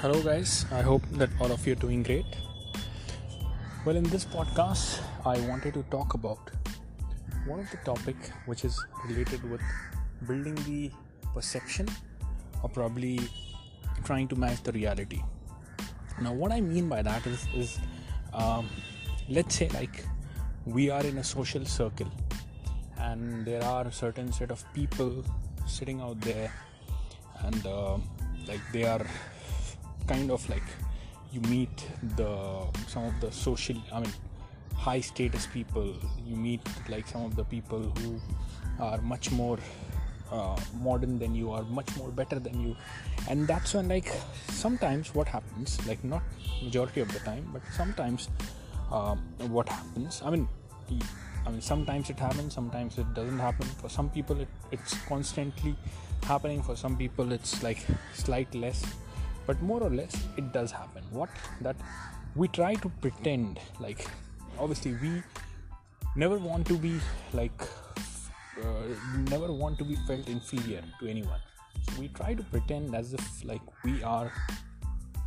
Hello, guys. I hope that all of you are doing great. Well, in this podcast, I wanted to talk about one of the topic which is related with building the perception or probably trying to match the reality. Now, what I mean by that is, is um, let's say like we are in a social circle and there are a certain set of people sitting out there and uh, like they are kind of like you meet the some of the social i mean high status people. You meet like some of the people who are much more uh, modern than you are much more better than you. And that's when like sometimes what happens like not majority of the time but sometimes uh, what happens i mean i mean sometimes it happens sometimes it doesn't happen. For some people it, it's constantly happening. For some people it's like slight less but more or less it does happen. What? That we try to pretend like obviously we never want to be like uh, never want to be felt inferior to anyone. So we try to pretend as if like we are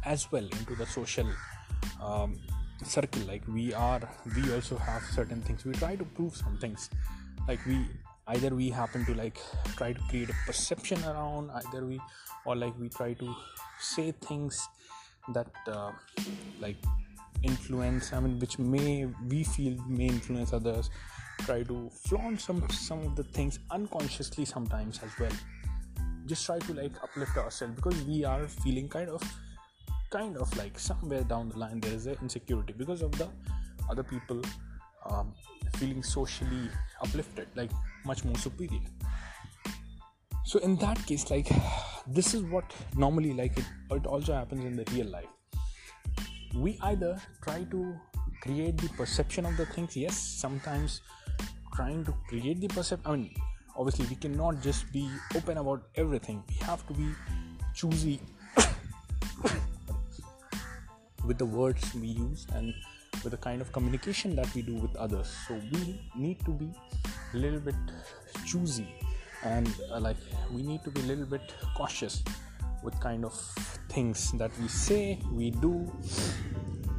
as well into the social um, circle. Like we are we also have certain things. We try to prove some things. Like we either we happen to like try to create a perception around either we or like we try to say things that uh, like influence i mean which may we feel may influence others try to flaunt some some of the things unconsciously sometimes as well. Just try to like uplift ourselves because we are feeling kind of kind of like somewhere down the line there is an insecurity because of the other people um, feeling socially uplifted like much more superior. So in that case like this is what normally like it, it also happens in the real life. We either try to create the perception of the things yes sometimes trying to create the perception i mean obviously we cannot just be open about everything. We have to be choosy with the words we use and with the kind of communication that we do with others. So we need to be a little bit choosy and uh, like we need to be a little bit cautious with kind of things that we say we do.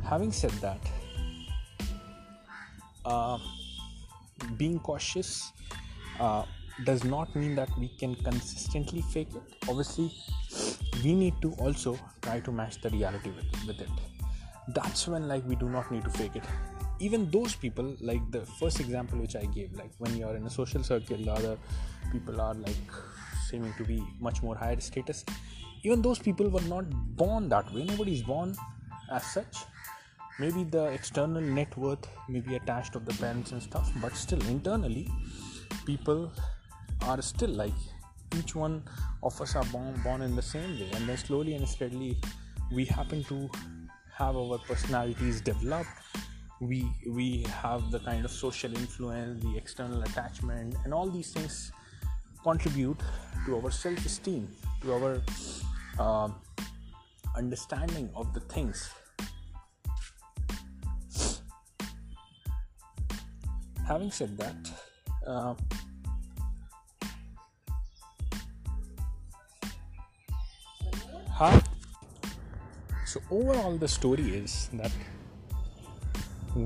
Having said that uh, being cautious uh, does not mean that we can consistently fake it. Obviously we need to also try to match the reality with, with it that's when like we do not need to fake it. Even those people like the first example which i gave like when you're in a social circle the other people are like seeming to be much more higher status. Even those people were not born that way. Nobody is born as such. Maybe the external net worth may be attached of the parents and stuff but still internally people are still like each one of us are born born in the same way. And then slowly and steadily we happen to have our personalities developed we we have the kind of social influence the external attachment and all these things contribute to our self-esteem to our uh, understanding of the things. Having said that uh, so overall the story is that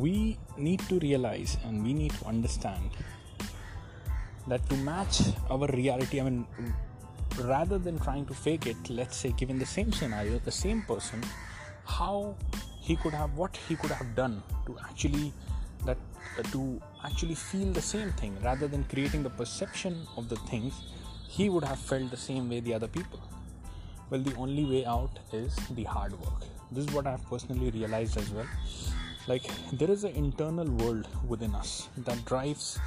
we need to realize and we need to understand that to match our reality i mean rather than trying to fake it let's say given the same scenario the same person how he could have what he could have done to actually that uh, to actually feel the same thing. Rather than creating the perception of the things he would have felt the same way the other people well the only way out is the hard work. This is what i've personally realized as well. Like there is an internal world within us that drives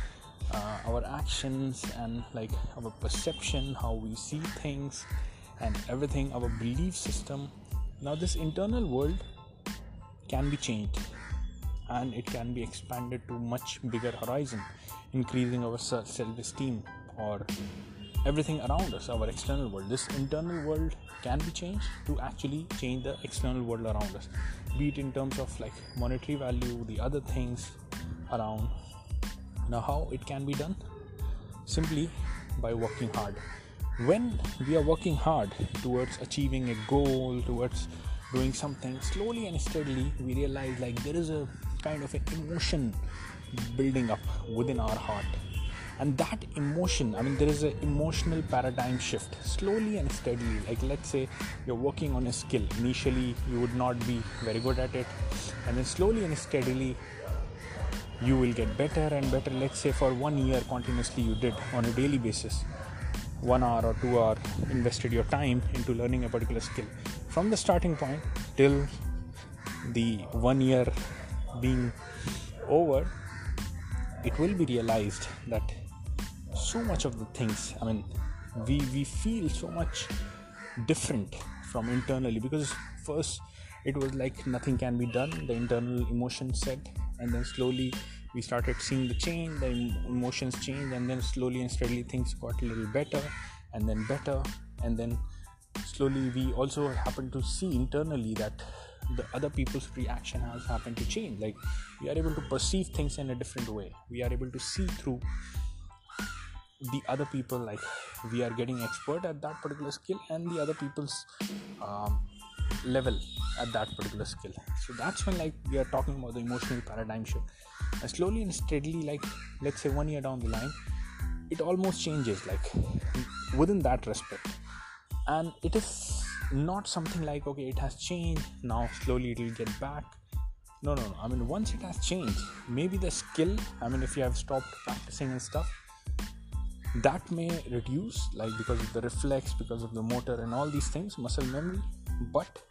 uh, our actions and like our perception how we see things and everything our belief system. Now this internal world can be changed and it can be expanded to much bigger horizon increasing our self-esteem or everything around us our external world. This internal world can be changed to actually change the external world around us. Be it in terms of like monetary value the other things around. Now how it can be done? Simply by working hard. When we are working hard towards achieving a goal towards doing something slowly and steadily we realize like there is a kind of an emotion building up within our heart and that emotion i mean there is an emotional paradigm shift. Slowly and steadily like let's say you're working on a skill. Initially you would not be very good at it. And then slowly and steadily you will get better and better. Let's say for one year continuously you did on a daily basis one hour or two hour invested your time into learning a particular skill. From the starting point till the one year being over it will be realized that so much of the things. I mean we we feel so much different from internally because first it was like nothing can be done. The internal emotion set and then slowly we started seeing the change the emotions change and then slowly and steadily things got a little better and then better and then slowly we also happen to see internally that the other people's reaction has happened to change. Like we are able to perceive things in a different way. We are able to see through the other people like we are getting expert at that particular skill and the other people's um, level at that particular skill. So that's when like we are talking about the emotional paradigm shift. And slowly and steadily like let's say one year down the line it almost changes like within that respect. And it is not something like okay it has changed now slowly it will get back. No no no. I mean once it has changed maybe the skill i mean if you have stopped practicing and stuff that may reduce like because of the reflex because of the motor and all these things muscle memory but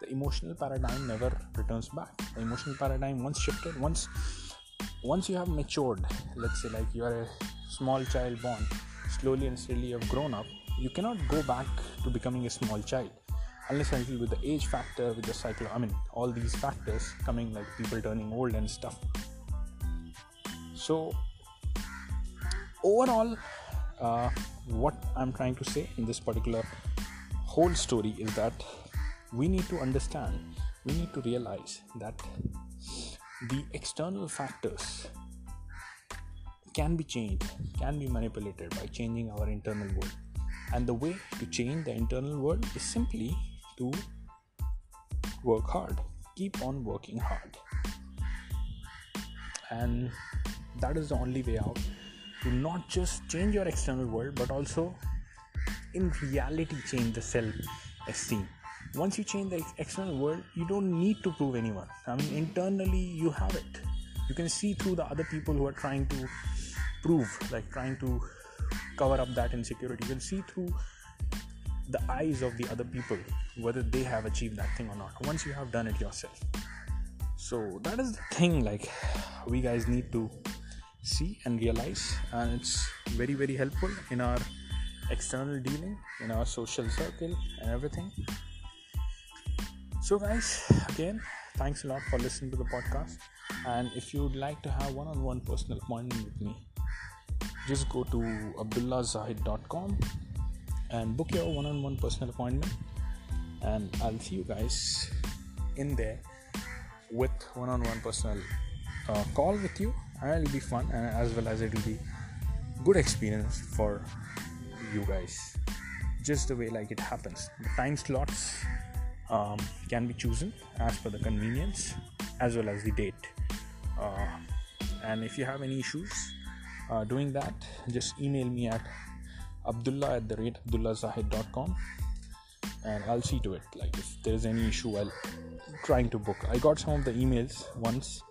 the emotional paradigm never returns back. The emotional paradigm once shifted once once you have matured let's say like you are a small child born slowly and steadily you have grown up you cannot go back to becoming a small child unless until with the age factor with the cycle i mean all these factors coming like people turning old and stuff. So overall uh, what I'm trying to say in this particular whole story is that we need to understand, we need to realize that the external factors can be changed, can be manipulated by changing our internal world. And the way to change the internal world is simply to work hard, keep on working hard. And that is the only way out to not just change your external world but also in reality change the self esteem once you change the external world you don't need to prove anyone. I mean internally you have it. You can see through the other people who are trying to prove like trying to cover up that insecurity. You can see through the eyes of the other people whether they have achieved that thing or not once you have done it yourself. So that is the thing like we guys need to see and realize and it's very very helpful in our external dealing in our social circle and everything. So guys again thanks a lot for listening to the podcast. And if you'd like to have one-on-one personal appointment with me just go to abdullahzahid.com and book your one-on-one personal appointment. And i'll see you guys in there with one-on-one personal uh, call with you and it'll be fun and as well as it'll be good experience for you guys. Just the way like it happens. The time slots um, can be chosen as per the convenience as well as the date. Uh, and if you have any issues uh, doing that just email me at abdullah at the rate abdullahzahid.com and i'll see to it. Like if there's any issue while trying to book. I got some of the emails once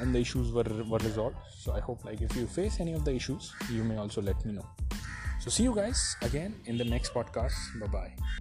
and the issues were, were resolved. So i hope like if you face any of the issues you may also let me know. So see you guys again in the next podcast. Bye bye